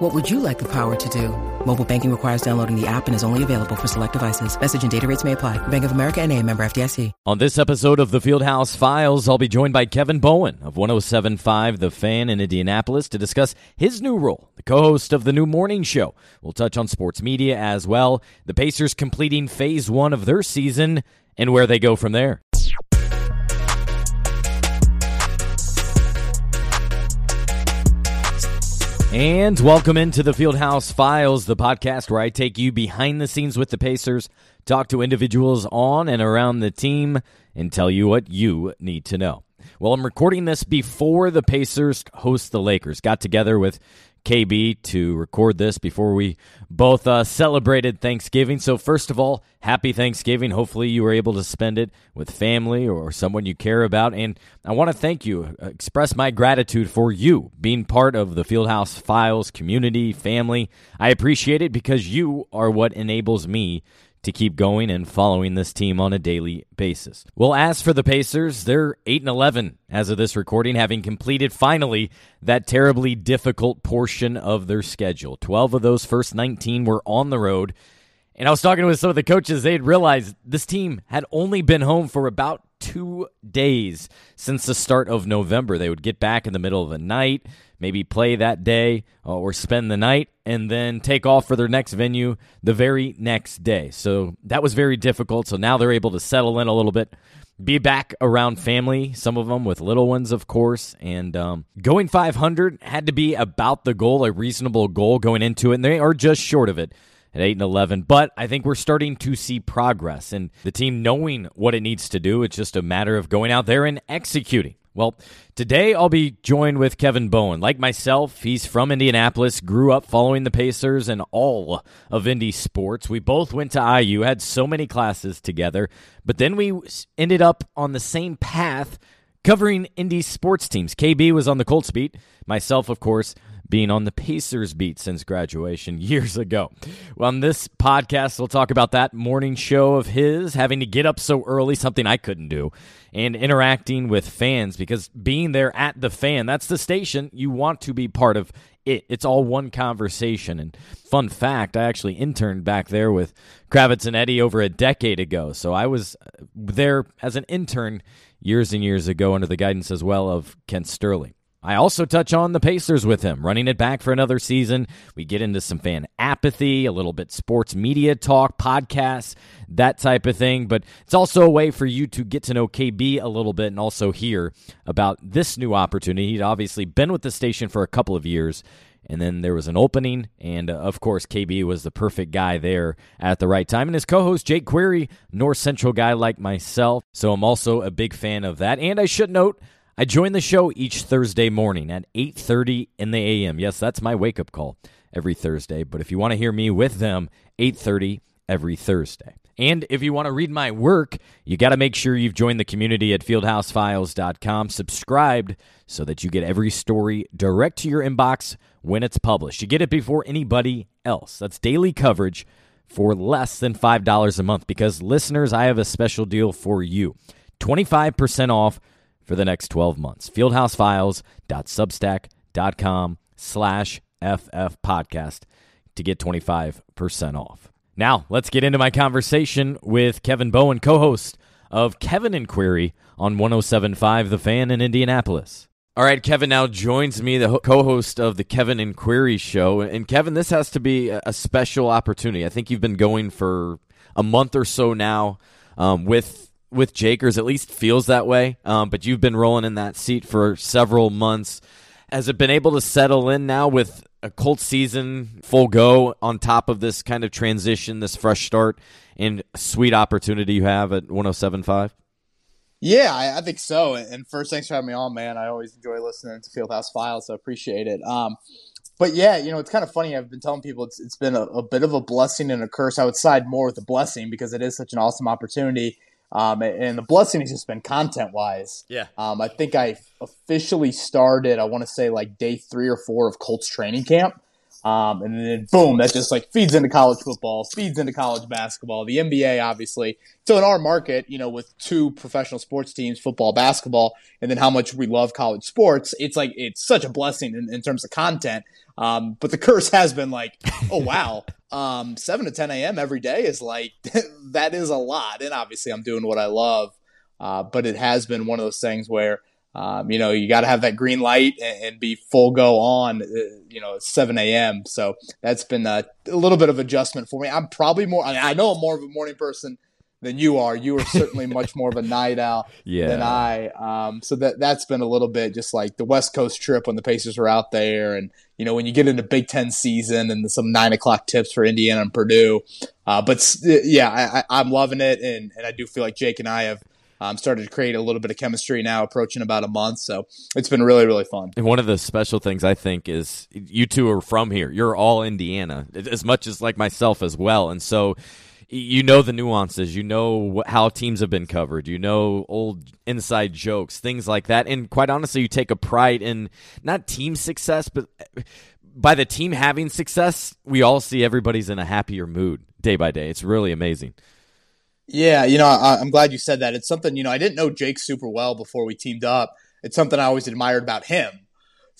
What would you like the power to do? Mobile banking requires downloading the app and is only available for select devices. Message and data rates may apply. Bank of America and a member FDIC. On this episode of the Fieldhouse Files, I'll be joined by Kevin Bowen of 1075 The Fan in Indianapolis to discuss his new role, the co-host of the new morning show. We'll touch on sports media as well, the Pacers completing phase one of their season, and where they go from there. And welcome into the Fieldhouse Files, the podcast where I take you behind the scenes with the Pacers, talk to individuals on and around the team, and tell you what you need to know. Well, I'm recording this before the Pacers host the Lakers. Got together with KB to record this before we both uh, celebrated Thanksgiving. So, first of all, happy Thanksgiving. Hopefully, you were able to spend it with family or someone you care about. And I want to thank you, uh, express my gratitude for you being part of the Fieldhouse Files community, family. I appreciate it because you are what enables me to keep going and following this team on a daily basis. Well, as for the Pacers, they're 8 and 11 as of this recording, having completed finally that terribly difficult portion of their schedule. 12 of those first 19 were on the road. And I was talking with some of the coaches, they'd realized this team had only been home for about two days since the start of November. They would get back in the middle of the night, maybe play that day uh, or spend the night, and then take off for their next venue the very next day. So that was very difficult. So now they're able to settle in a little bit. Be back around family, some of them with little ones, of course. And um, going 500 had to be about the goal, a reasonable goal going into it, and they are just short of it at 8 and 11 but i think we're starting to see progress and the team knowing what it needs to do it's just a matter of going out there and executing well, today I'll be joined with Kevin Bowen. Like myself, he's from Indianapolis, grew up following the Pacers and all of Indy sports. We both went to IU, had so many classes together, but then we ended up on the same path covering Indy sports teams. KB was on the Colts beat, myself, of course, being on the Pacers beat since graduation years ago. Well, on this podcast, we'll talk about that morning show of his, having to get up so early, something I couldn't do, and interacting with fans because being there at the fan, that's the station you want to be part of it. It's all one conversation. And fun fact, I actually interned back there with Kravitz and Eddie over a decade ago. So I was uh, there as an intern years and years ago under the guidance as well of Kent Sterling. I also touch on the Pacers with him, running it back for another season. We get into some fan apathy, a little bit sports media talk, podcasts, that type of thing. But it's also a way for you to get to know KB a little bit and also hear about this new opportunity. He'd obviously been with the station for a couple of years. And then there was an opening, and uh, of course, KB was the perfect guy there at the right time. And his co host, Jake Query, North Central guy like myself. So I'm also a big fan of that. And I should note, I join the show each Thursday morning at 8:30 in the AM. Yes, that's my wake-up call every Thursday, but if you want to hear me with them, 8:30 every Thursday. And if you want to read my work, you got to make sure you've joined the community at fieldhousefiles.com, subscribed so that you get every story direct to your inbox when it's published. You get it before anybody else. That's daily coverage for less than $5 a month because listeners, I have a special deal for you. 25% off for the next 12 months. Fieldhousefiles.substack.com slash FF podcast to get 25% off. Now, let's get into my conversation with Kevin Bowen, co host of Kevin and Query on 1075 The Fan in Indianapolis. All right, Kevin now joins me, the co host of the Kevin and Query show. And Kevin, this has to be a special opportunity. I think you've been going for a month or so now um, with with Jakers, at least feels that way. Um, but you've been rolling in that seat for several months. Has it been able to settle in now with a Colt season full go on top of this kind of transition, this fresh start, and sweet opportunity you have at 1075? Yeah, I, I, think so. And first, thanks for having me on, man. I always enjoy listening to Fieldhouse Files, so appreciate it. Um, but yeah, you know, it's kind of funny. I've been telling people it's, it's been a, a bit of a blessing and a curse. I would side more with the blessing because it is such an awesome opportunity Um, and the blessing has just been content wise. Yeah. Um, I think I officially started, I want to say like day three or four of Colts training camp. Um, and then boom, that just like feeds into college football, feeds into college basketball, the NBA, obviously. So in our market, you know, with two professional sports teams, football, basketball, and then how much we love college sports, it's like, it's such a blessing in, in terms of content. Um, but the curse has been like, oh, wow, um, 7 to 10 a.m. every day is like, that is a lot. And obviously I'm doing what I love. Uh, but it has been one of those things where, um, you know, you got to have that green light and, and, be full go on, uh, you know, 7 a.m. So that's been a, a, little bit of adjustment for me. I'm probably more, I, mean, I know I'm more of a morning person than you are. You are certainly much more of a night owl yeah. than I. Um, so that that's been a little bit just like the West Coast trip when the Pacers were out there, and you know when you get into Big Ten season and some nine o'clock tips for Indiana and Purdue. Uh, but yeah, I, am loving it, and and I do feel like Jake and I have. Um, started to create a little bit of chemistry now, approaching about a month. So it's been really, really fun. And one of the special things I think is you two are from here. You're all Indiana, as much as like myself as well. And so you know the nuances, you know how teams have been covered, you know old inside jokes, things like that. And quite honestly, you take a pride in not team success, but uh, by the team having success, we all see everybody's in a happier mood day by day. It's really amazing. Yeah, you know, I, am glad you said that. It's something, you know, I didn't know Jake super well before we teamed up. It's something I always admired about him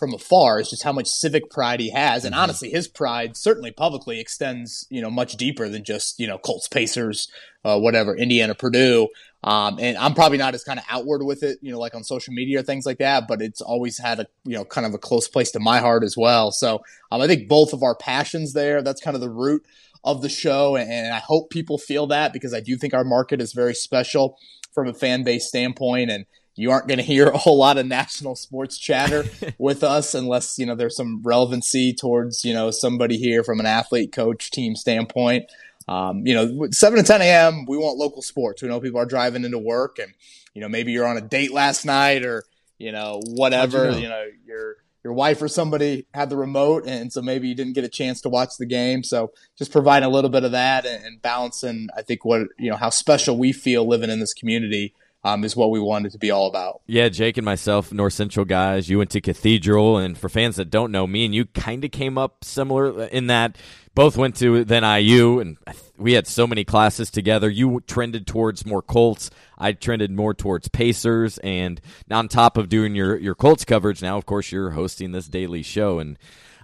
from afar is just how much civic pride he has. And mm-hmm. honestly, his pride certainly publicly extends, you know, much deeper than just, you know, Colts, Pacers, uh, whatever, Indiana, Purdue. Um, and I'm probably not as kind of outward with it, you know, like on social media or things like that, but it's always had a, you know, kind of a close place to my heart as well. So um, I think both of our passions there, that's kind of the root of the show. And, and I hope people feel that because I do think our market is very special from a fan base standpoint. And, you aren't going to hear a whole lot of national sports chatter with us unless you know there's some relevancy towards you know somebody here from an athlete coach team standpoint. Um, you know 7 to 10 a.m we want local sports. We know people are driving into work and you know maybe you're on a date last night or you know whatever you know? you know your your wife or somebody had the remote and so maybe you didn't get a chance to watch the game. So just providing a little bit of that and, and balancing i think what you know how special we feel living in this community um, is what we wanted to be all about. Yeah, Jake and myself, North Central guys, you went to Cathedral, and for fans that don't know, me and you kind of came up similar in that both went to then IU, and we had so many classes together. You trended towards more Colts, I trended more towards Pacers, and on top of doing your your Colts coverage, now of course you're hosting this daily show and.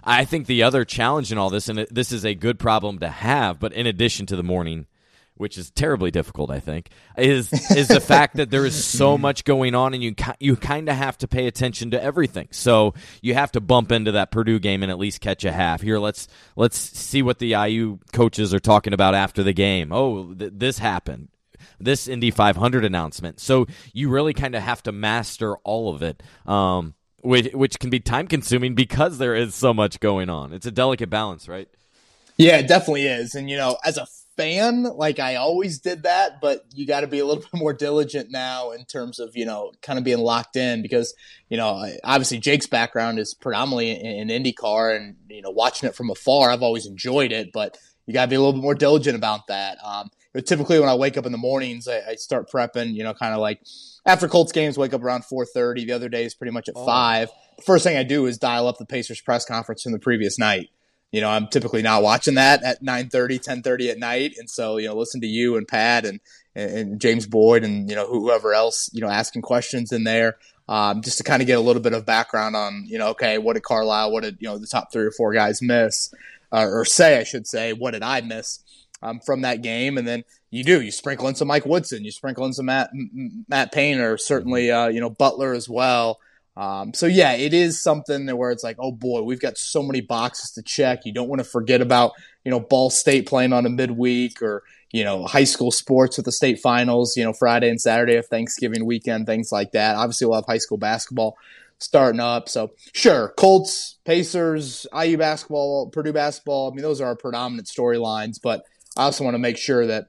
I think the other challenge in all this, and this is a good problem to have, but in addition to the morning which is terribly difficult, I think, is is the fact that there is so much going on, and you you kind of have to pay attention to everything. So you have to bump into that Purdue game and at least catch a half. Here, let's let's see what the IU coaches are talking about after the game. Oh, th- this happened. This Indy 500 announcement. So you really kind of have to master all of it. Um, which, which can be time consuming because there is so much going on. It's a delicate balance, right? Yeah, it definitely is. And, you know, as a fan like I always did that, but you got to be a little bit more diligent now in terms of, you know, kind of being locked in because, you know, obviously Jake's background is predominantly in, in IndyCar and, you know, watching it from afar, I've always enjoyed it, but you got to be a little bit more diligent about that. Um, but typically when I wake up in the mornings, I, I start prepping, you know, kind of like after Colts games, wake up around 4.30. The other day is pretty much at oh. 5. First thing I do is dial up the Pacers press conference from the previous night you know, I'm typically not watching that at 9:30, 10:30 at night, and so you know, listen to you and Pat and and James Boyd and you know whoever else you know asking questions in there, um, just to kind of get a little bit of background on you know, okay, what did Carlisle, what did you know the top three or four guys miss, uh, or say I should say, what did I miss um, from that game, and then you do you sprinkle in some Mike Woodson, you sprinkle in some Matt Matt Payne, or certainly uh, you know Butler as well. Um, so yeah, it is something where it's like, oh boy, we've got so many boxes to check. You don't want to forget about, you know, Ball State playing on a midweek or, you know, high school sports with the state finals, you know, Friday and Saturday of Thanksgiving weekend, things like that. Obviously, we'll have high school basketball starting up. So sure, Colts, Pacers, IU basketball, Purdue basketball. I mean, those are our predominant storylines, but I also want to make sure that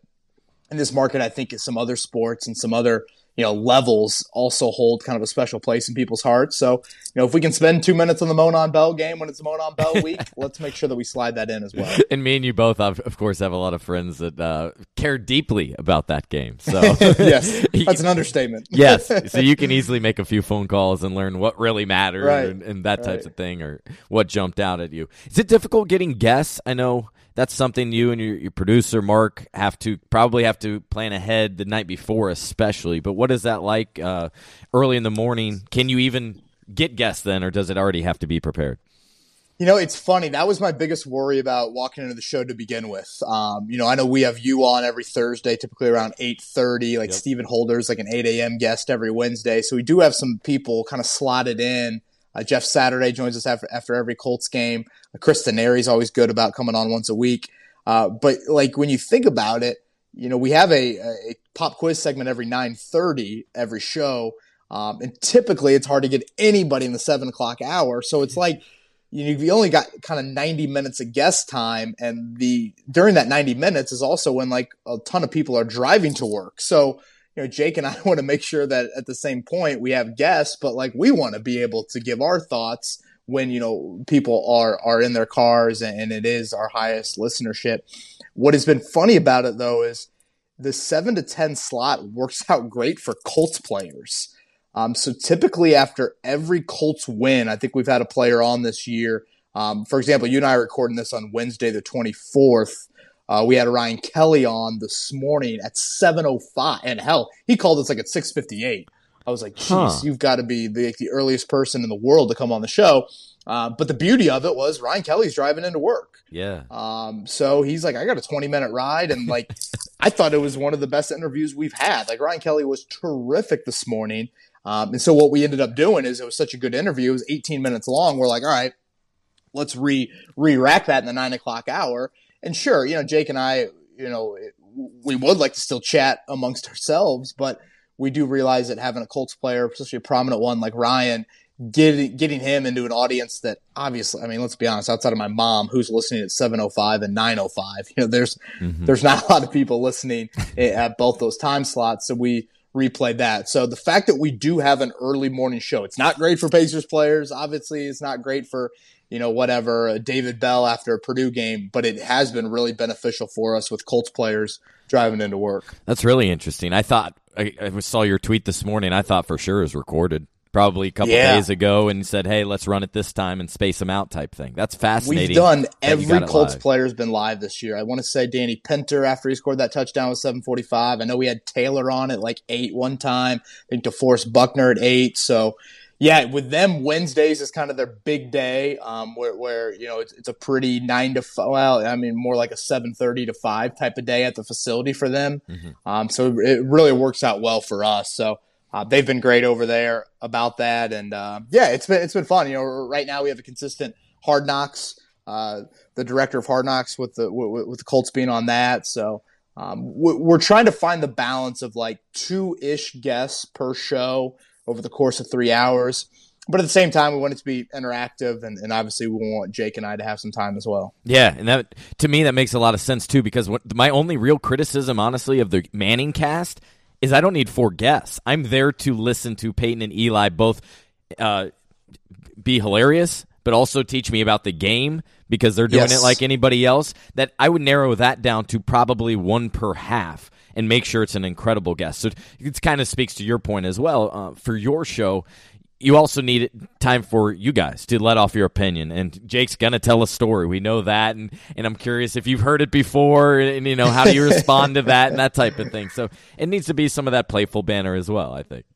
in this market, I think is some other sports and some other you know, levels also hold kind of a special place in people's hearts. So, you know, if we can spend two minutes on the Monon Bell game when it's Monon Bell week, let's make sure that we slide that in as well. And me and you both, of course, have a lot of friends that uh, care deeply about that game. So, yes, that's an understatement. yes. So you can easily make a few phone calls and learn what really mattered right. and, and, that types of thing or what jumped out at you. Is it difficult getting guests? I know that's something you and your, your producer Mark have to probably have to plan ahead the night before, especially. But what is that like uh, early in the morning? Can you even get guests then, or does it already have to be prepared? You know, it's funny. That was my biggest worry about walking into the show to begin with. Um, you know, I know we have you on every Thursday, typically around eight thirty. Like yep. Stephen Holder's like an eight a.m. guest every Wednesday, so we do have some people kind of slotted in uh, Jeff Saturday joins us after, after every Colts game. Uh, Chris is always good about coming on once a week. Uh, but like when you think about it, you know, we have a, a pop quiz segment every 930 every show. Um, and typically it's hard to get anybody in the seven o'clock hour. So it's like, you know, you only got kind of 90 minutes of guest time. And the, during that 90 minutes is also when like a ton of people are driving to work. So, you know, Jake and I want to make sure that at the same point we have guests, but like we want to be able to give our thoughts when you know people are are in their cars and it is our highest listenership. What has been funny about it though is the seven to ten slot works out great for Colts players. Um, so typically after every Colts win, I think we've had a player on this year. Um, for example, you and I are recording this on Wednesday the twenty fourth. Uh, we had Ryan Kelly on this morning at 7:05, and hell, he called us like at 6:58. I was like, "Jeez, huh. you've got to be the, the earliest person in the world to come on the show." Uh, but the beauty of it was Ryan Kelly's driving into work. Yeah. Um, so he's like, I got a 20 minute ride. And like, I thought it was one of the best interviews we've had. Like, Ryan Kelly was terrific this morning. Um, and so what we ended up doing is it was such a good interview. It was 18 minutes long. We're like, all right, let's re re rack that in the nine o'clock hour. And sure, you know, Jake and I, you know, we would like to still chat amongst ourselves, but we do realize that having a Colts player, especially a prominent one like Ryan, getting getting him into an audience that obviously, I mean, let's be honest, outside of my mom who's listening at 7:05 and 9:05, you know, there's mm-hmm. there's not a lot of people listening at both those time slots, so we replayed that. So the fact that we do have an early morning show, it's not great for Pacers players, obviously, it's not great for you know, whatever, uh, David Bell after a Purdue game, but it has been really beneficial for us with Colts players driving into work. That's really interesting. I thought, I, I saw your tweet this morning. I thought for sure it was recorded probably a couple yeah. days ago and said, "Hey, let's run it this time and space them out." Type thing. That's fascinating. We've done every Colts player has been live this year. I want to say Danny Pinter after he scored that touchdown was forty five. I know we had Taylor on at like eight one time. I think DeForest Buckner at eight. So yeah, with them, Wednesdays is kind of their big day, um, where, where you know it's, it's a pretty nine to five, well, I mean more like a seven thirty to five type of day at the facility for them. Mm-hmm. Um, so it really works out well for us. So uh, they've been great over there about that, and uh, yeah, it's been it's been fun. You know, right now we have a consistent Hard Knocks, uh, the director of Hard Knocks with the with, with the Colts being on that. So um, we're trying to find the balance of like two ish guests per show over the course of three hours. But at the same time, we want it to be interactive, and, and obviously, we want Jake and I to have some time as well. Yeah, and that to me that makes a lot of sense too. Because what, my only real criticism, honestly, of the Manningcast is I don't need four guests. I'm there to listen to Peyton and Eli both uh, be hilarious, but also teach me about the game because they're doing yes. it like anybody else. That I would narrow that down to probably one per half and make sure it's an incredible guest. So it kind of speaks to your point as well. Uh, for your show, you also need time for you guys to let off your opinion. And Jake's gonna tell a story. We know that, and and I'm curious if you've heard it before, and you know how do you respond to that and that type of thing. So it needs to be some of that playful banner as well. I think.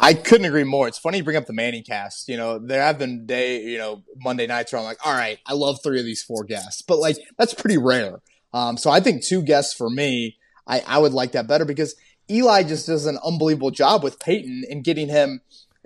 I couldn't agree more. It's funny you bring up the Manningcast. You know, there have been day, you know, Monday nights where I'm like, all right, I love three of these four guests, but like that's pretty rare. Um, so I think two guests for me I, I would like that better because Eli just does an unbelievable job with Peyton in getting him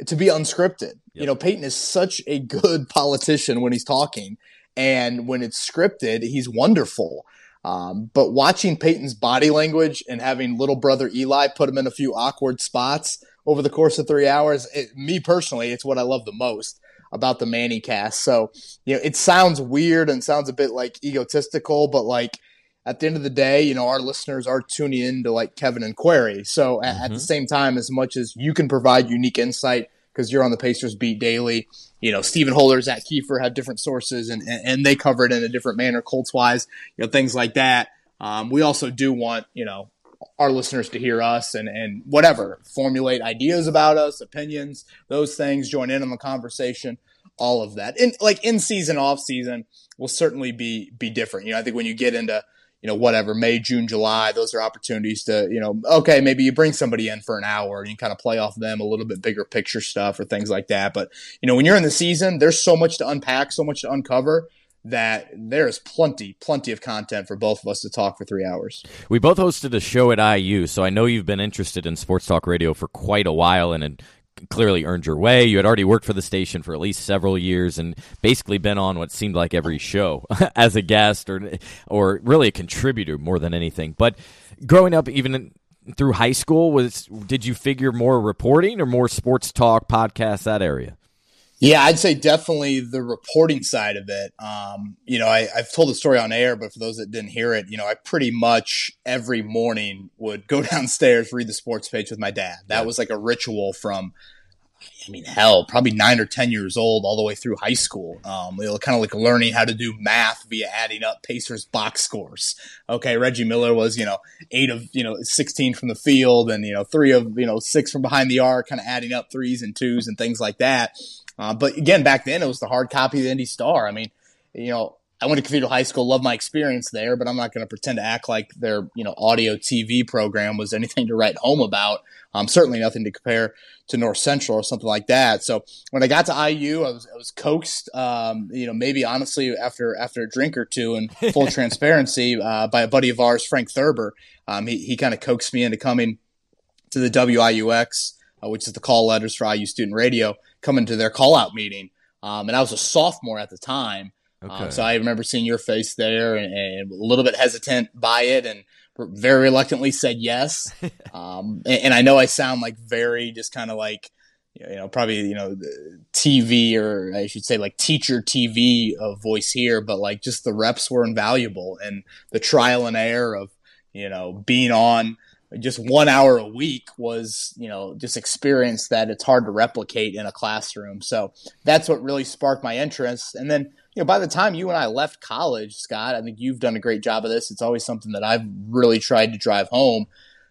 to be unscripted. Yep. You know, Peyton is such a good politician when he's talking, and when it's scripted, he's wonderful. Um, but watching Peyton's body language and having little brother Eli put him in a few awkward spots over the course of three hours, it, me personally, it's what I love the most about the Manningcast. So, you know, it sounds weird and sounds a bit like egotistical, but like at the end of the day, you know, our listeners are tuning in to like Kevin and Query. So mm-hmm. at, the same time, as much as you can provide unique insight because you're on the Pacers beat daily, you know, Stephen Holders at Keefer have different sources and, and, and they cover it in a different manner, Colts wise, you know, things like that. Um, we also do want, you know, our listeners to hear us and, and whatever, formulate ideas about us, opinions, those things, join in on the conversation, all of that. In like in season, off season will certainly be be different. You know, I think when you get into you know, whatever, May, June, July, those are opportunities to, you know, okay, maybe you bring somebody in for an hour and you kind of play off them a little bit bigger picture stuff or things like that. But, you know, when you're in the season, there's so much to unpack, so much to uncover that there's plenty, plenty of content for both of us to talk for three hours. We both hosted a show at IU, so I know you've been interested in sports talk radio for quite a while and clearly earned your way. You had already worked for the station for at least several years and basically been on what seemed like every show as a guest or or really a contributor more than anything. But growing up, even through high school, was did you figure more reporting or more sports talk podcasts that area? Yeah, I'd say definitely the reporting side of it. Um, you know, I, have told the story on air, but for those that didn't hear it, you know, I pretty much every morning would go downstairs, read the sports page with my dad. That yeah. was like a ritual from, I mean, hell, probably nine or 10 years old all the way through high school. Um, you know, kind of like learning how to do math via adding up Pacers box scores. Okay. Reggie Miller was, you know, eight of, you know, 16 from the field and, you know, three of, you know, six from behind the arc, kind of adding up threes and twos and things like that. Uh, but again, back then it was the hard copy of the Indy Star. I mean, you know, I went to Cathedral High School, love my experience there, but I'm not going to pretend to act like their you know audio TV program was anything to write home about. Um, certainly nothing to compare to North Central or something like that. So when I got to IU, I was I was coaxed, um, you know, maybe honestly after after a drink or two, and full transparency uh, by a buddy of ours, Frank Thurber. Um, he he kind of coaxed me into coming to the WIUX, uh, which is the call letters for IU Student Radio coming to their call out meeting. Um, and I was a sophomore at the time. Um, okay. So I remember seeing your face there and, and, a little bit hesitant by it and very reluctantly said yes. um, and, and, I know I sound like very just kind of like, you know, probably, you know, TV or I should say like teacher TV of voice here, but like just the reps were invaluable and the trial and error of, you know, being on just one hour a week was, you know, just experience that it's hard to replicate in a classroom. So that's what really sparked my interest. And then, you know, by the time you and I left college, Scott, I think you've done a great job of this. It's always something that I've really tried to drive home.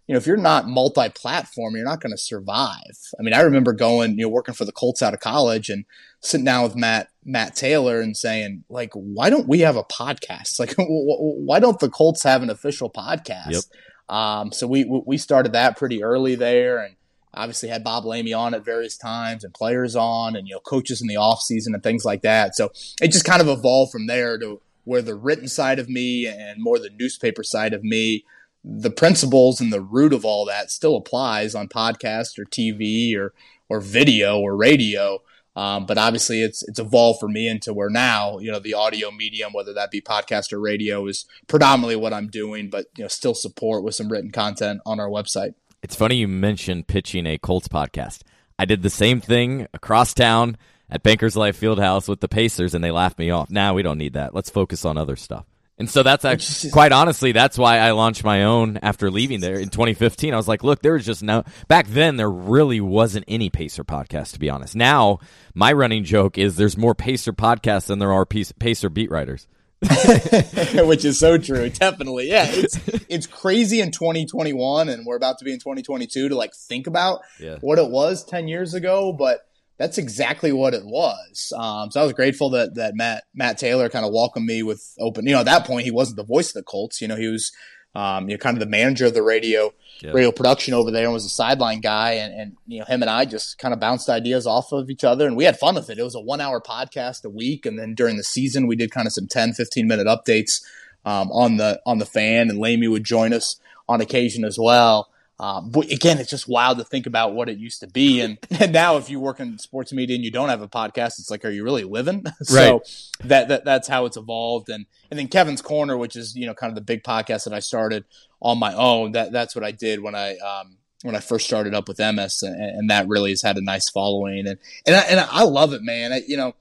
You know, if you're not multi-platform, you're not going to survive. I mean, I remember going, you know, working for the Colts out of college and sitting down with Matt Matt Taylor and saying, like, why don't we have a podcast? Like, why don't the Colts have an official podcast? Yep. Um, so we we started that pretty early there, and obviously had Bob Lamey on at various times, and players on, and you know coaches in the off season and things like that. So it just kind of evolved from there to where the written side of me and more the newspaper side of me, the principles and the root of all that still applies on podcast or TV or or video or radio. Um, but obviously, it's it's evolved for me into where now you know the audio medium, whether that be podcast or radio, is predominantly what I'm doing. But you know, still support with some written content on our website. It's funny you mentioned pitching a Colts podcast. I did the same thing across town at Bankers Life Fieldhouse with the Pacers, and they laughed me off. Now nah, we don't need that. Let's focus on other stuff. And so that's actually, quite honestly, that's why I launched my own after leaving there in 2015. I was like, look, there was just no, back then, there really wasn't any Pacer podcast, to be honest. Now, my running joke is there's more Pacer podcasts than there are Pacer beat writers. Which is so true. Definitely. Yeah. It's, it's crazy in 2021 and we're about to be in 2022 to like think about yeah. what it was 10 years ago. But, that's exactly what it was. Um, so I was grateful that that Matt Matt Taylor kind of welcomed me with open. You know, at that point he wasn't the voice of the Colts. You know, he was um, you know kind of the manager of the radio radio production over there and was a sideline guy. And, and you know him and I just kind of bounced ideas off of each other and we had fun with it. It was a one hour podcast a week, and then during the season we did kind of some 10, 15 minute updates um, on the on the fan, and Lamey would join us on occasion as well. Um, but again, it's just wild to think about what it used to be. And, and now if you work in sports media and you don't have a podcast, it's like, are you really living? so right. that, that, that's how it's evolved. And, and then Kevin's Corner, which is, you know, kind of the big podcast that I started on my own. That, that's what I did when I, um, when I first started up with MS and, and that really has had a nice following. And, and I, and I love it, man. I, you know,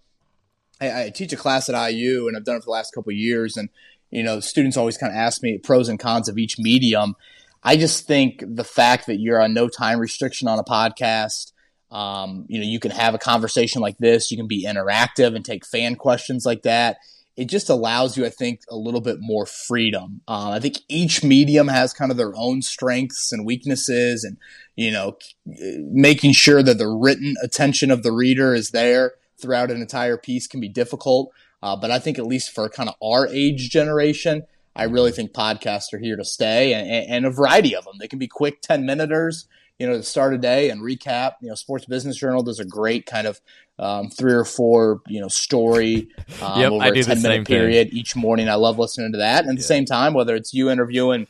I, I teach a class at IU and I've done it for the last couple years and, you know, students always kind of ask me pros and cons of each medium. I just think the fact that you're on no time restriction on a podcast, um, you know, you can have a conversation like this, you can be interactive and take fan questions like that. It just allows you, I think, a little bit more freedom. Uh, I think each medium has kind of their own strengths and weaknesses, and you know, making sure that the written attention of the reader is there throughout an entire piece can be difficult. Uh, but I think at least for kind of our age generation, I really think podcasts are here to stay and, and, a variety of them. They can be quick 10 minuters, you know, to start a day and recap. You know, Sports Business Journal does a great kind of um, three or four, you know, story um, yep, over a 10 minute period thing. each morning. I love listening to that. And at yeah. the same time, whether it's you interviewing,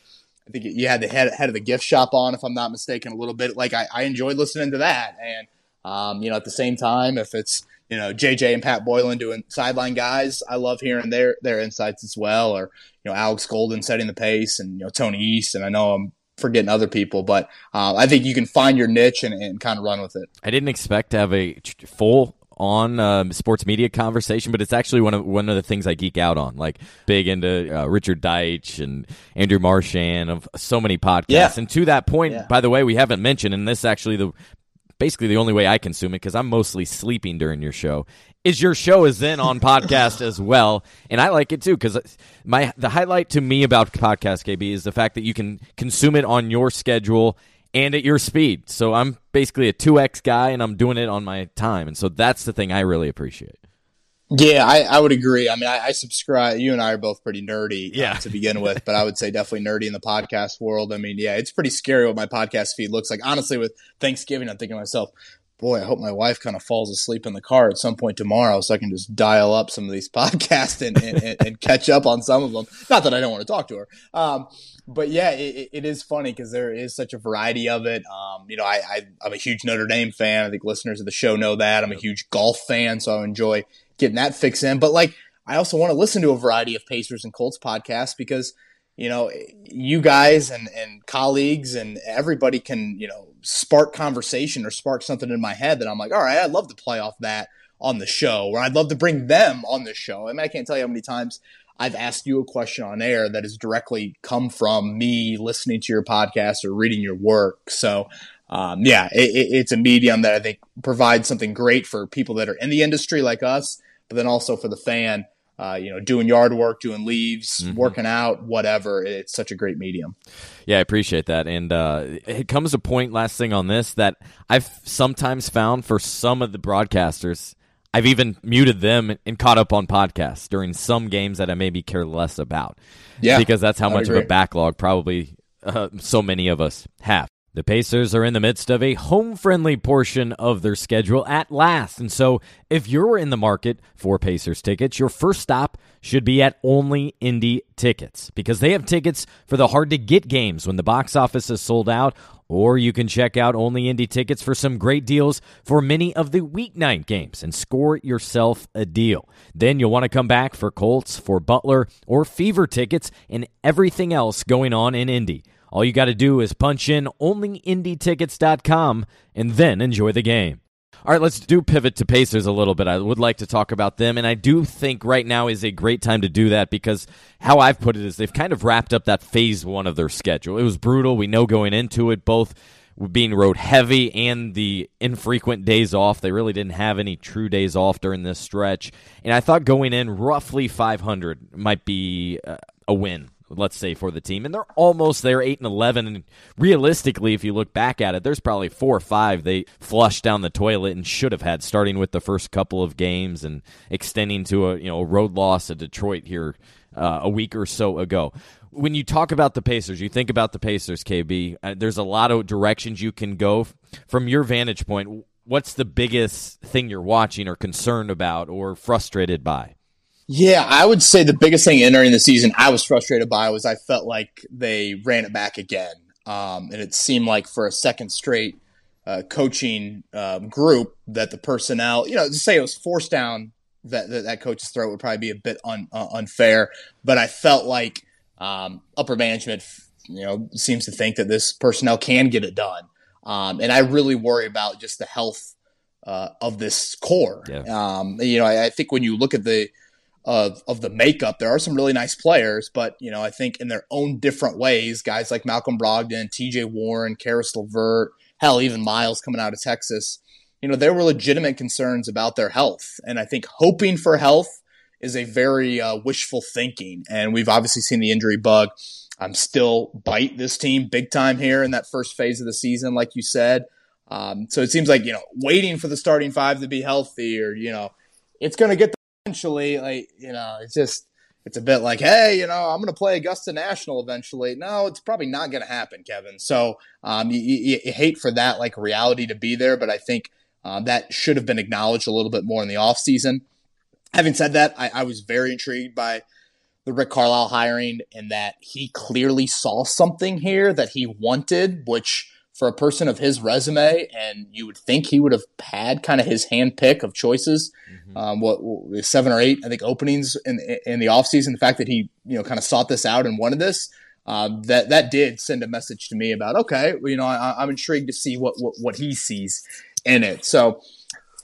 I think you had the head, head of the gift shop on, if I'm not mistaken, a little bit. Like I, I enjoyed listening to that. And, um, you know, at the same time, if it's, you know, JJ and Pat Boylan doing sideline guys. I love hearing their their insights as well. Or you know, Alex Golden setting the pace, and you know Tony East. And I know I'm forgetting other people, but uh, I think you can find your niche and, and kind of run with it. I didn't expect to have a full on um, sports media conversation, but it's actually one of one of the things I geek out on. Like big into uh, Richard Deitsch and Andrew Marchand of so many podcasts. Yeah. And to that point, yeah. by the way, we haven't mentioned, and this actually the basically the only way I consume it because I'm mostly sleeping during your show. Is your show is then on podcast as well, and I like it too because my the highlight to me about podcast KB is the fact that you can consume it on your schedule and at your speed. So I'm basically a two X guy, and I'm doing it on my time, and so that's the thing I really appreciate. Yeah, I, I would agree. I mean, I, I, subscribe. You and I are both pretty nerdy uh, yeah. To begin with, but I would say definitely nerdy in the podcast world. I mean, yeah, it's pretty scary what my podcast feed looks like. Honestly, with Thanksgiving, I'm thinking to myself, boy, I hope my wife kind of falls asleep in the car at some point tomorrow so I can just dial up some of these podcasts and, and, and, catch up on some of them. Not that I don't want to talk to her. Um, but yeah, it, it is funny because there is such a variety of it. Um, you know, I, I, am a huge Notre Dame fan. I think listeners of the show know that. I'm a huge golf fan, so I enjoy getting that fix in. But like, I also want to listen to a variety of Pacers and Colts podcasts because, you know, you guys and, and colleagues and everybody can, you know, spark conversation or spark something in my head that I'm like, all right, I'd love to play off that on the show, or I'd love to bring them on the show. I mean, I can't tell you how many times I've asked you a question on air that has directly come from me listening to your podcast or reading your work. So, um, yeah, it, it's a medium that I think provides something great for people that are in the industry like us but then also for the fan, uh, you know, doing yard work, doing leaves, mm-hmm. working out, whatever. It's such a great medium. Yeah, I appreciate that. And uh, it comes a point, last thing on this, that I've sometimes found for some of the broadcasters, I've even muted them and caught up on podcasts during some games that I maybe care less about. Yeah. Because that's how much of a backlog probably uh, so many of us have. The Pacers are in the midst of a home friendly portion of their schedule at last. And so, if you're in the market for Pacers tickets, your first stop should be at Only Indy Tickets because they have tickets for the hard to get games when the box office is sold out. Or you can check out Only Indy Tickets for some great deals for many of the weeknight games and score yourself a deal. Then you'll want to come back for Colts, for Butler, or Fever tickets and everything else going on in Indy. All you got to do is punch in onlyindytickets.com and then enjoy the game. All right, let's do pivot to Pacers a little bit. I would like to talk about them, and I do think right now is a great time to do that because how I've put it is they've kind of wrapped up that phase one of their schedule. It was brutal. We know going into it, both being road heavy and the infrequent days off. They really didn't have any true days off during this stretch. And I thought going in roughly 500 might be uh, a win let's say for the team and they're almost there 8 and 11 and realistically if you look back at it there's probably 4 or 5 they flushed down the toilet and should have had starting with the first couple of games and extending to a you know a road loss at Detroit here uh, a week or so ago when you talk about the Pacers, you think about the Pacers, KB. Uh, there's a lot of directions you can go from your vantage point. What's the biggest thing you're watching or concerned about or frustrated by? Yeah, I would say the biggest thing entering the season I was frustrated by was I felt like they ran it back again. Um, and it seemed like for a second straight uh, coaching um, group that the personnel, you know, to say it was forced down that, that, that coach's throat would probably be a bit un, uh, unfair. But I felt like um, upper management, you know, seems to think that this personnel can get it done. Um, and I really worry about just the health uh, of this core. Yeah. Um, you know, I, I, think when you look at the of of the makeup. There are some really nice players, but you know, I think in their own different ways, guys like Malcolm Brogdon, T.J. Warren, Caris LeVert, hell, even Miles coming out of Texas. You know, there were legitimate concerns about their health, and I think hoping for health is a very uh, wishful thinking. And we've obviously seen the injury bug. I'm still bite this team big time here in that first phase of the season, like you said. Um, so it seems like you know, waiting for the starting five to be healthy, or you know, it's going to get eventually. Like you know, it's just it's a bit like, hey, you know, I'm going to play Augusta National eventually. No, it's probably not going to happen, Kevin. So um, you, you, you, hate for that like reality to be there, but I think uh, that should have been acknowledged a little bit more in the offseason. Having said that, I, I was very intrigued by the Rick Carlisle hiring and that he clearly saw something here that he wanted, which for a person of his resume, and you would think he would have had kind of his hand pick of choices. Mm-hmm. Um, what, what, seven or eight, I think, openings in in the offseason. The fact that he you know kind of sought this out and wanted this, um, that that did send a message to me about okay, well, you know, I, am intrigued to see what, what what he sees in it. So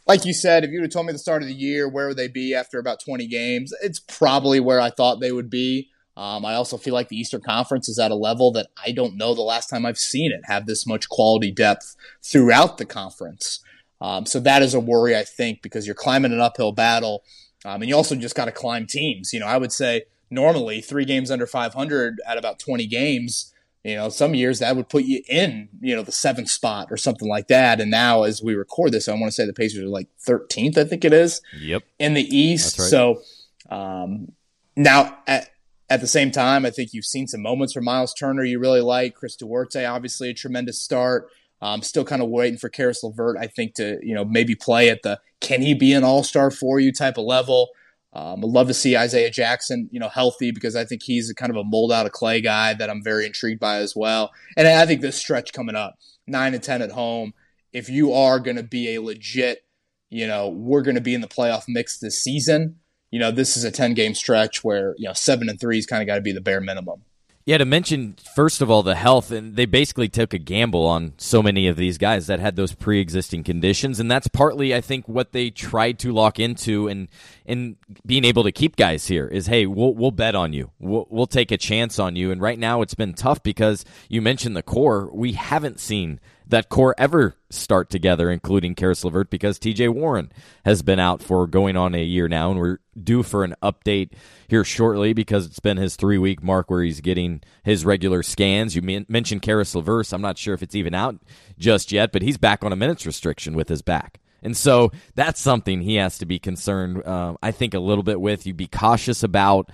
like you said, if you would have told me the start of the year, where would they be after about 20 games? It's probably where I thought they would be. Um, I also feel like the Eastern Conference is at a level that I don't know the last time I've seen it have this much quality depth throughout the conference. Um, so that is a worry, I think, because you're climbing an uphill battle. Um, and you also just got to climb teams. You know, I would say normally three games under 500 at about 20 games you know, some years that would put you in, you know, the seventh spot or something like that. And now, as we record this, I want to say the Pacers are like 13th, I think it is. Yep. In the East. Right. So um, now, at, at the same time, I think you've seen some moments from Miles Turner you really like. Chris Duarte, obviously, a tremendous start. Um, still kind of waiting for Caris LeVert, I think, to you know maybe play at the can he be an all star for you type of level. Um, I'd love to see Isaiah Jackson, you know, healthy because I think he's a kind of a mold out of clay guy that I'm very intrigued by as well. And I think this stretch coming up, nine and ten at home, if you are going to be a legit, you know, we're going to be in the playoff mix this season. You know, this is a ten game stretch where you know seven and three has kind of got to be the bare minimum. Yeah, to mention first of all the health, and they basically took a gamble on so many of these guys that had those pre-existing conditions, and that's partly, I think, what they tried to lock into, and and being able to keep guys here is, hey, we'll we'll bet on you, we'll we'll take a chance on you, and right now it's been tough because you mentioned the core, we haven't seen that core ever start together, including Caris LeVert, because TJ Warren has been out for going on a year now, and we're due for an update here shortly because it's been his three week mark where he's getting his regular scans. You mentioned Caris LeVert. I'm not sure if it's even out just yet, but he's back on a minutes restriction with his back. And so that's something he has to be concerned, uh, I think, a little bit with. You be cautious about.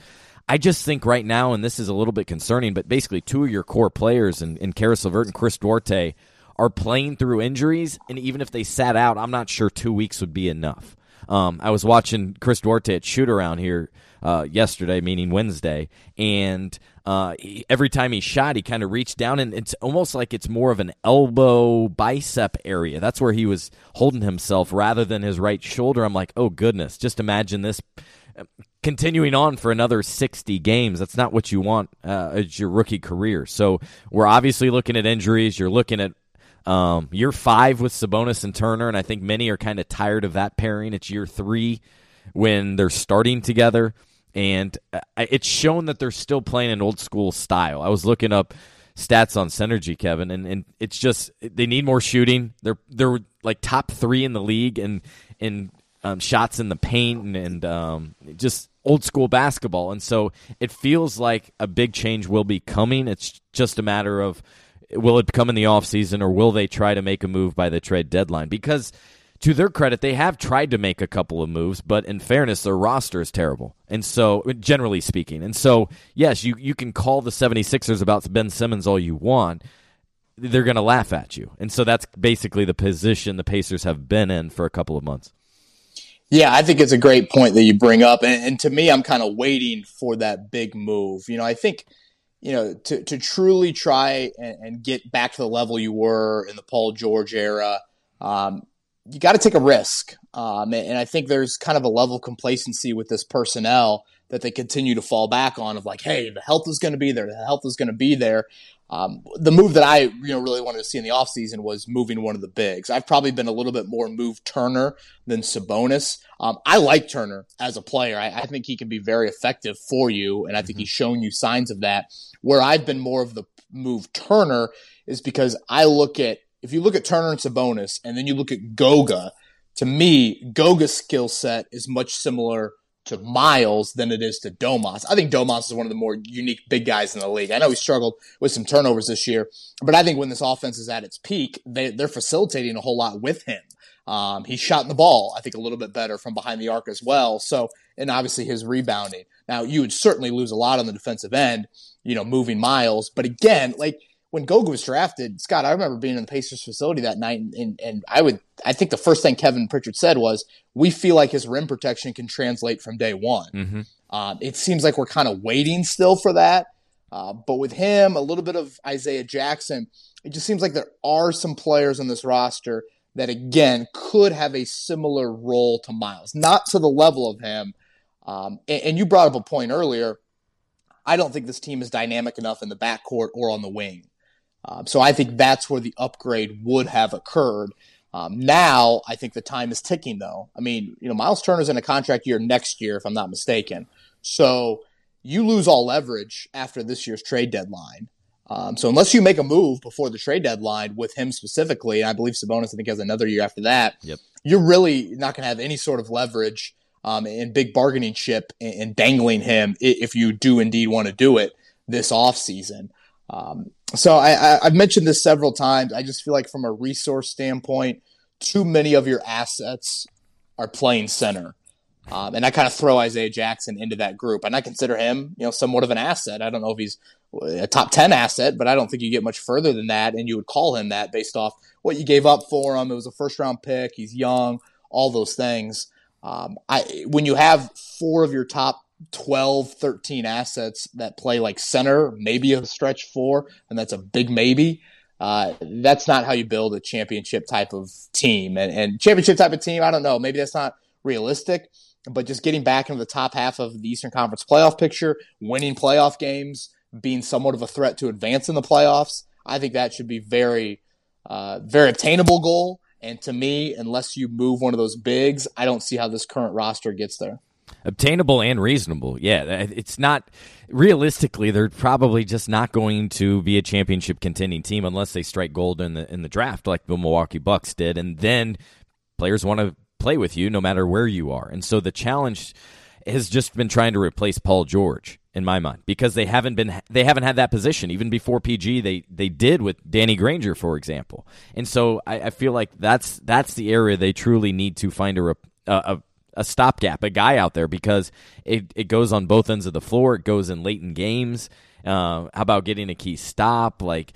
I just think right now, and this is a little bit concerning, but basically two of your core players and, in Caris LeVert and Chris Duarte are playing through injuries, and even if they sat out, I'm not sure two weeks would be enough. Um, I was watching Chris Duarte at shoot around here uh, yesterday, meaning Wednesday, and uh, he, every time he shot, he kind of reached down, and it's almost like it's more of an elbow bicep area. That's where he was holding himself rather than his right shoulder. I'm like, oh goodness, just imagine this uh, continuing on for another 60 games. That's not what you want uh, as your rookie career. So we're obviously looking at injuries. You're looking at um, year five with Sabonis and Turner, and I think many are kind of tired of that pairing. It's year three when they're starting together, and uh, it's shown that they're still playing an old school style. I was looking up stats on Synergy, Kevin, and, and it's just they need more shooting. They're they're like top three in the league and in um, shots in the paint and, and um, just old school basketball. And so it feels like a big change will be coming. It's just a matter of will it come in the offseason or will they try to make a move by the trade deadline? Because to their credit, they have tried to make a couple of moves, but in fairness, their roster is terrible. And so, generally speaking. And so, yes, you, you can call the 76ers about Ben Simmons all you want. They're going to laugh at you. And so that's basically the position the Pacers have been in for a couple of months. Yeah, I think it's a great point that you bring up. And, and to me, I'm kind of waiting for that big move. You know, I think – you know, to, to truly try and, and, get back to the level you were in the Paul George era, um, you got to take a risk. Um, and, and, I think there's kind of a level of complacency with this personnel that they continue to fall back on of like, hey, the health is going to be there, the health is going to be there. Um, the move that I you know really wanted to see in the offseason was moving one of the bigs. I've probably been a little bit more move Turner than Sabonis. Um, I like Turner as a player. I, I, think he can be very effective for you, and I think mm-hmm. he's shown you signs of that. Where I've been more of the move Turner is because I look at if you look at Turner and Sabonis, and then you look at Goga. To me, Goga's skill set is much similar to Miles than it is to Domas. I think Domas is one of the more unique big guys in the league. I know he struggled with some turnovers this year, but I think when this offense is at its peak, they, they're facilitating a whole lot with him. Um, he shot the ball, I think, a little bit better from behind the arc as well. So, and obviously his rebounding. Now, you would certainly lose a lot on the defensive end, you know, moving Miles. But again, like when Goga was drafted, Scott, I remember being in the Pacers facility that night, and, and, and, I would, I think the first thing Kevin Pritchard said was, "We feel like his rim protection can translate from day one." Mm-hmm. Um, it seems like we're kind of waiting still for that, uh, but with him, a little bit of Isaiah Jackson, it just seems like there are some players on this roster that again could have a similar role to Miles, not to the level of him. Um, and, and you brought up a point earlier. I don't think this team is dynamic enough in the backcourt or on the wing. Um, so I think that's where the upgrade would have occurred. Um, now I think the time is ticking, though. I mean, you know, Miles Turner's in a contract year next year, if I'm not mistaken. So you lose all leverage after this year's trade deadline. Um, so unless you make a move before the trade deadline with him specifically, and I believe Sabonis I think has another year after that, yep. you're really not going to have any sort of leverage um, and big bargaining chip and dangling him if you do indeed want to do it this offseason. Um, so I, I, have mentioned this several times. I just feel like from a resource standpoint, too many of your assets are playing center. Um, and I kind of throw Isaiah Jackson into that group, and I consider him, you know, somewhat of an asset. I don't know if he's a top ten asset, but I don't think you get much further than that, and you would call him that based off what you gave up for him. It was a first round pick. He's young, all those things. Um, I when you have four of your top 12, 13 assets that play like center, maybe a stretch four, and that's a big maybe. Uh, that's not how you build a championship type of team. And, and championship type of team, I don't know. Maybe that's not realistic, but just getting back into the top half of the Eastern Conference playoff picture, winning playoff games, being somewhat of a threat to advance in the playoffs, I think that should be very, uh, very obtainable goal. And to me, unless you move one of those bigs, I don't see how this current roster gets there obtainable and reasonable. Yeah, it's not realistically they're probably just not going to be a championship contending team unless they strike gold in the in the draft like the Milwaukee Bucks did and then players want to play with you no matter where you are. And so the challenge has just been trying to replace Paul George in my mind because they haven't been they haven't had that position even before PG they they did with Danny Granger for example and so I, I feel like that's that's the area they truly need to find a, a, a a stopgap, a guy out there because it, it goes on both ends of the floor. It goes in late in games. Uh, how about getting a key stop? Like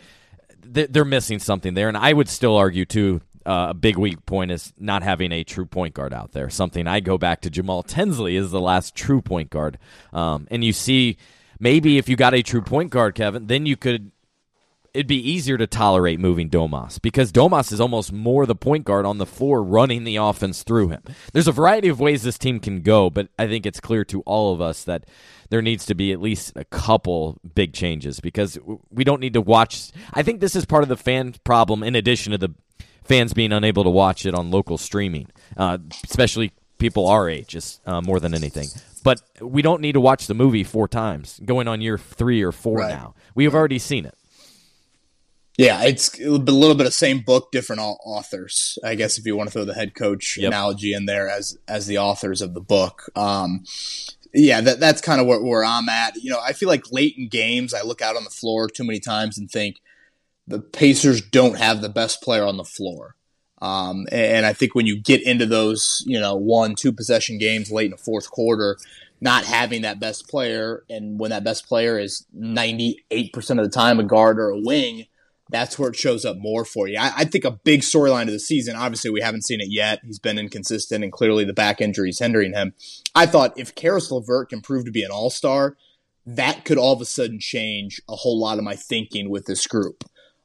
they're missing something there, and I would still argue too. Uh, a big weak point is not having a true point guard out there. Something I go back to Jamal Tinsley is the last true point guard, um, and you see maybe if you got a true point guard, Kevin, then you could it'd be easier to tolerate moving Domas because Domas is almost more the point guard on the floor running the offense through him. There's a variety of ways this team can go, but I think it's clear to all of us that there needs to be at least a couple big changes because we don't need to watch. I think this is part of the fan problem in addition to the fans being unable to watch it on local streaming, uh, especially people our age, just uh, more than anything. But we don't need to watch the movie four times, going on year three or four right. now. We have already seen it. Yeah, it's a little bit of same book, different authors. I guess if you want to throw the head coach yep. analogy in there as as the authors of the book. Um, yeah, that, that's kind of where, where I'm at. You know, I feel like late in games, I look out on the floor too many times and think the Pacers don't have the best player on the floor. Um, and I think when you get into those, you know, one, two possession games late in the fourth quarter, not having that best player, and when that best player is 98% of the time a guard or a wing, that's where it shows up more for you. I, I think a big storyline of the season, obviously we haven't seen it yet. He's been inconsistent and clearly the back injury is hindering him. I thought if Caris LeVert can prove to be an all-star, that could all of a sudden change a whole lot of my thinking with this group.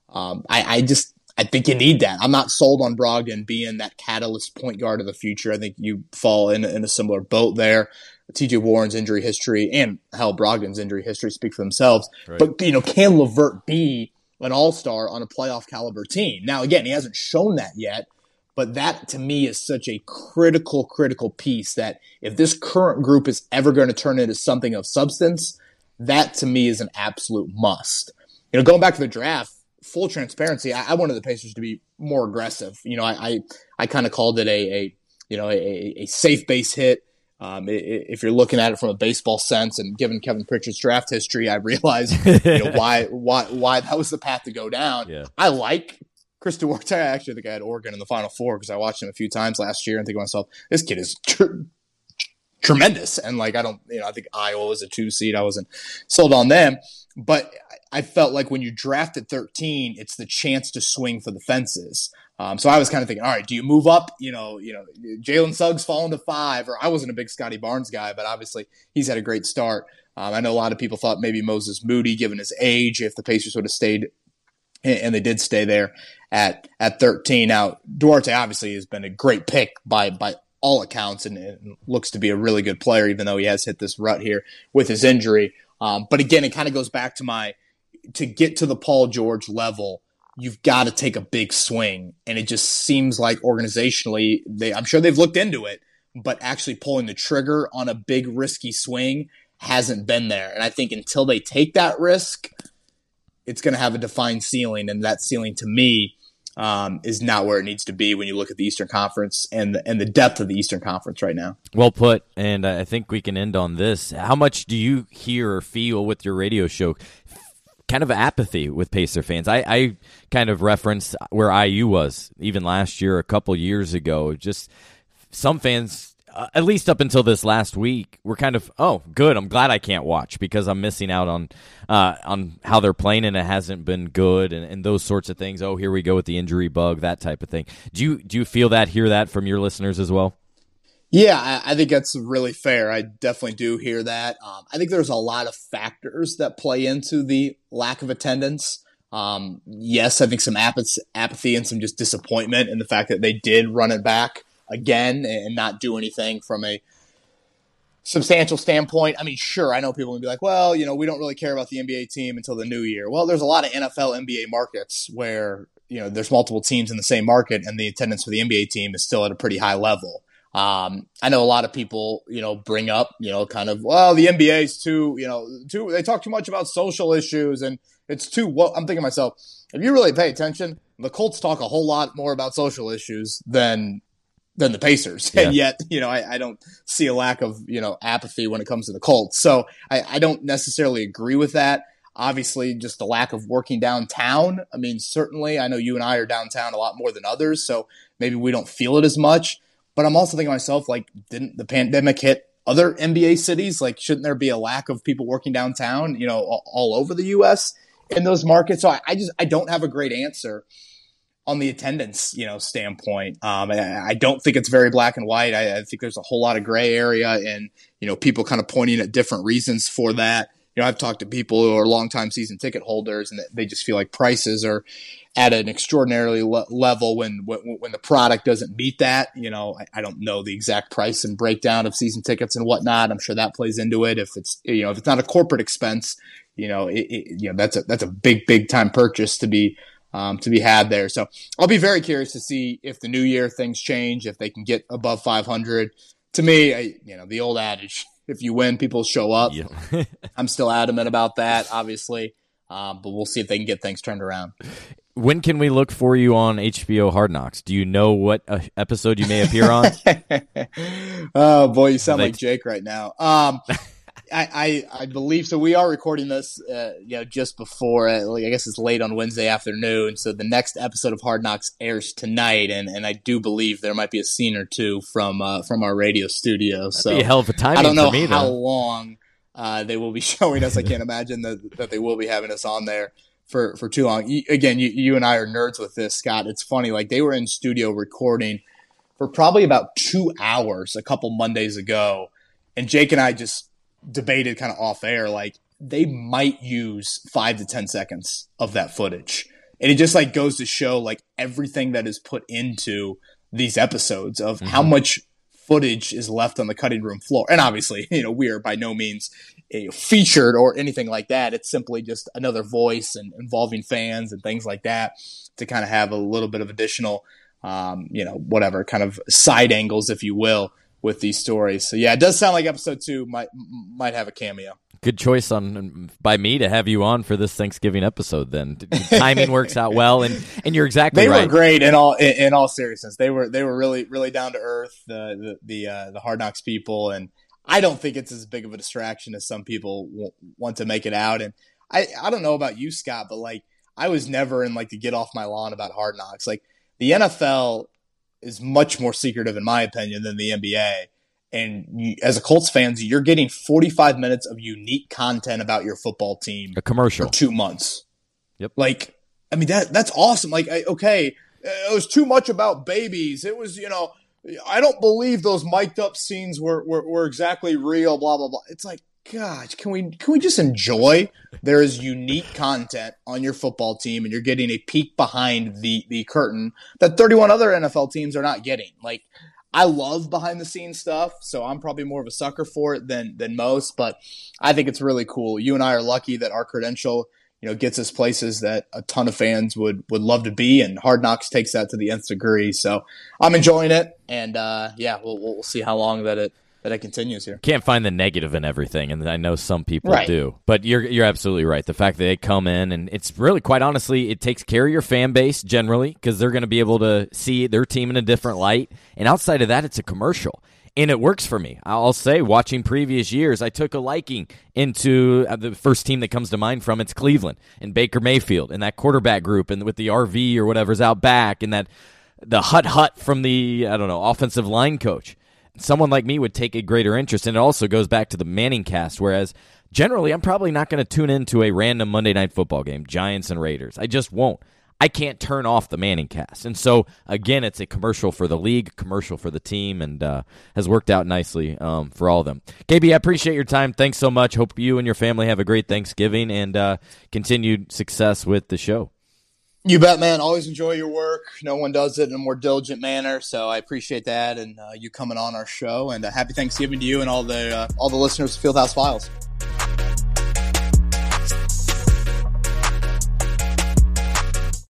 Um, I, I just, I think you need that. I'm not sold on Brogdon being that catalyst point guard of the future. I think you fall in, in a similar boat there. TJ Warren's injury history and Mal Brogdon's injury history speak for themselves. Right. But, you know, can LeVert be an all star on a playoff caliber team. Now, again, he hasn't shown that yet, but that to me is such a critical, critical piece that if this current group is ever going to turn into something of substance, that to me is an absolute must. You know, going back to the draft, full transparency, I, I wanted the Pacers to be more aggressive. You know, I I, I kind of called it a, a you know a, a safe base hit. Um, if you're looking at it from a baseball sense, and given Kevin Pritchard's draft history, I realize you know, why why why that was the path to go down. Yeah. I like Chris Duarte. I actually think I had Oregon in the Final Four because I watched him a few times last year and think to myself, this kid is tr- tremendous. And like I don't, you know, I think Iowa was a two seed. I wasn't sold on them, but I felt like when you draft at 13, it's the chance to swing for the fences. Um, so I was kind of thinking, all right, do you move up? You know, you know, Jalen Suggs falling to five, or I wasn't a big Scottie Barnes guy, but obviously he's had a great start. Um, I know a lot of people thought maybe Moses Moody, given his age, if the Pacers would have stayed, and they did stay there at at 13. Now Duarte obviously has been a great pick by by all accounts, and, and looks to be a really good player, even though he has hit this rut here with his injury. Um, but again, it kind of goes back to my to get to the Paul George level, you've got to take a big swing. And it just seems like organizationally, they I'm sure they've looked into it, but actually pulling the trigger on a big risky swing hasn't been there. And I think until they take that risk, it's going to have a defined ceiling. And that ceiling to me um, is not where it needs to be when you look at the Eastern Conference and the, and the depth of the Eastern Conference right now. Well put, and I think we can end on this. How much do you hear or feel with your radio show? Kind of apathy with Pacer fans. I, I kind of referenced where IU was even last year, a couple years ago. Just some fans uh, at least up until this last week, we're kind of oh good. I'm glad I can't watch because I'm missing out on uh, on how they're playing and it hasn't been good and, and those sorts of things. Oh, here we go with the injury bug, that type of thing. Do you do you feel that, hear that from your listeners as well? Yeah, I, I think that's really fair. I definitely do hear that. Um, I think there's a lot of factors that play into the lack of attendance. Um, yes, I think some apathy and some just disappointment in the fact that they did run it back again and not do anything from a substantial standpoint. I mean, sure, I know people will be like, well, you know, we don't really care about the NBA team until the new year. Well, there's a lot of NFL NBA markets where, you know, there's multiple teams in the same market and the attendance for the NBA team is still at a pretty high level. Um, I know a lot of people, you know, bring up, you know, kind of, well, the NBA is too, you know, too, they talk too much about social issues and it's too, well, I'm thinking myself, if you really pay attention, the Colts talk a whole lot more about social issues than than the Pacers. Yeah. And yet, you know, I, I, don't see a lack of, you know, apathy when it comes to the Colts. So I, I, don't necessarily agree with that. Obviously, just the lack of working downtown. I mean, certainly, I know you and I are downtown a lot more than others. So maybe we don't feel it as much. But I'm also thinking to myself, like, didn't the pandemic hit other NBA cities? Like, shouldn't there be a lack of people working downtown, you know, all, all over the U.S. in those markets? So I, I just, I don't have a great answer on the attendance, you know, standpoint. Um, I, I, don't think it's very black and white. I, I, think there's a whole lot of gray area and, you know, people kind of pointing at different reasons for that. You know, I've talked to people who are longtime season ticket holders and they just feel like prices are at an extraordinarily le- level when, when, when the product doesn't meet that. You know, I, I, don't know the exact price and breakdown of season tickets and whatnot. I'm sure that plays into it. If it's, you know, if it's not a corporate expense, you know, it, it, you know, that's a, that's a big, big time purchase to be, um, to be had there. So I'll be very curious to see if the new year things change, if they can get above 500. To me, I, you know, the old adage, if you win, people show up. Yeah. I'm still adamant about that, obviously. Um, but we'll see if they can get things turned around. When can we look for you on HBO Hard Knocks? Do you know what uh, episode you may appear on? oh boy, you sound like Jake right now. Um, I, I, I believe so. We are recording this, uh, you know, just before. Uh, like, I guess it's late on Wednesday afternoon. So the next episode of Hard Knocks airs tonight, and, and I do believe there might be a scene or two from uh, from our radio studio. That'd so be a hell of a time. I don't know me, how long uh, they will be showing us. I can't imagine that that they will be having us on there for for too long. You, again, you, you and I are nerds with this, Scott. It's funny. Like they were in studio recording for probably about two hours a couple Mondays ago, and Jake and I just debated kind of off air, like they might use five to 10 seconds of that footage. And it just like goes to show like everything that is put into these episodes of mm-hmm. how much footage is left on the cutting room floor. And obviously, you know, we are by no means featured or anything like that. It's simply just another voice and involving fans and things like that to kind of have a little bit of additional, um, you know, whatever kind of side angles, if you will, with these stories. So yeah, it does sound like episode two might might have a cameo. Good choice on by me to have you on for this Thanksgiving episode. Then timing works out well, and and you're exactly right. they right. were great in all in, in, all seriousness. They were they were really really down to earth. The the the, uh, the hard knocks people, and I don't think it's as big of a distraction as some people w- want to make it out. And I I don't know about you, Scott, but like I was never in like to get off my lawn about hard knocks. Like the NFL is much more secretive, in my opinion, than the NBA and you, as a Colts fans, you're getting 45 minutes of unique content about your football team. A commercial. For two months. Yep. Like, I mean, that that's awesome. Like, I, okay, it was too much about babies. It was, you know, I don't believe those mic'd up scenes were, were, were exactly real, blah, blah, blah. It's like, gosh, can we, can we just enjoy? There is unique content on your football team and you're getting a peek behind the, the curtain that 31 other NFL teams are not getting. Like, I love behind the scenes stuff, so I'm probably more of a sucker for it than than most. But I think it's really cool. You and I are lucky that our credential, you know, gets us places that a ton of fans would would love to be, and Hard Knocks takes that to the nth degree. So I'm enjoying it, and uh, yeah, we'll we'll see how long that it that it continues here. Can't find the negative in everything, and I know some people right. do. But you're you're absolutely right. The fact that they come in and it's really quite honestly, it takes care of your fan base generally because they're going to be able to see their team in a different light. And outside of that, it's a commercial. And it works for me. I'll say, watching previous years, I took a liking into uh, the first team that comes to mind from it's Cleveland and Baker Mayfield and that quarterback group and with the RV or whatever's out back and that the hut hut from the I don't know offensive line coach someone like me would take a greater interest. And it also goes back to the Manningcast, whereas generally I'm probably not going to tune into a random Monday night football game, Giants and Raiders. I just won't. I can't turn off the Manningcast. And so, again, it's a commercial for the league, commercial for the team, and uh, has worked out nicely um, for all of them. KB, I appreciate your time. Thanks so much. Hope you and your family have a great Thanksgiving and uh, continued success with the show. You bet, man. Always enjoy your work. No one does it in a more diligent manner, so I appreciate that and uh, you coming on our show. And uh, happy Thanksgiving to you and all the uh, all the listeners of Fieldhouse Files.